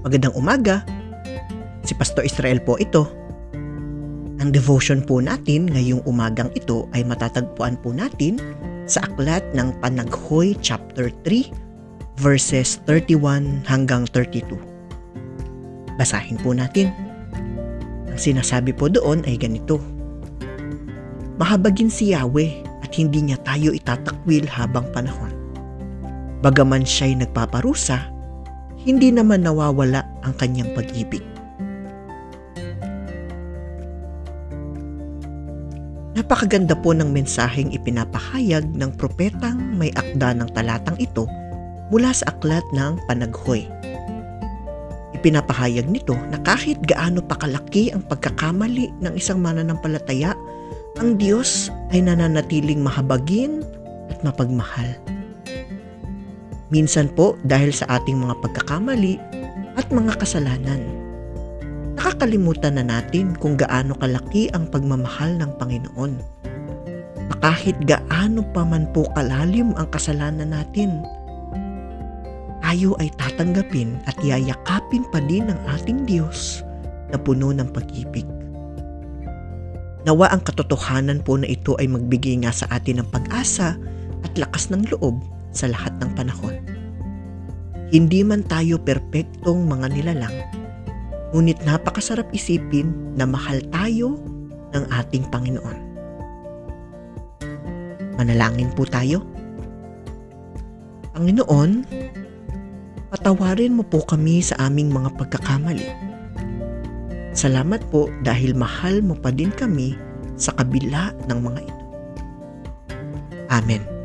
Magandang umaga. Si Pastor Israel po ito. Ang devotion po natin ngayong umagang ito ay matatagpuan po natin sa aklat ng Panaghoy chapter 3 verses 31 hanggang 32. Basahin po natin. Ang sinasabi po doon ay ganito. Mahabagin si Yahweh at hindi niya tayo itatakwil habang panahon. Bagaman siya'y nagpaparusa, hindi naman nawawala ang kanyang pag-ibig. Napakaganda po ng mensaheng ipinapahayag ng propetang may akda ng talatang ito mula sa aklat ng Panaghoy. Ipinapahayag nito na kahit gaano pa kalaki ang pagkakamali ng isang mananampalataya, ang Diyos ay nananatiling mahabagin at mapagmahal. Minsan po dahil sa ating mga pagkakamali at mga kasalanan, nakakalimutan na natin kung gaano kalaki ang pagmamahal ng Panginoon. Na kahit gaano pa man po kalalim ang kasalanan natin, tayo ay tatanggapin at yayakapin pa din ng ating Diyos na puno ng pag-ibig. Nawa ang katotohanan po na ito ay magbigay nga sa atin ng pag-asa at lakas ng loob sa lahat ng panahon. Hindi man tayo perpektong mga nilalang, ngunit napakasarap isipin na mahal tayo ng ating Panginoon. Manalangin po tayo. Panginoon, patawarin mo po kami sa aming mga pagkakamali. Salamat po dahil mahal mo pa din kami sa kabila ng mga ito. Amen.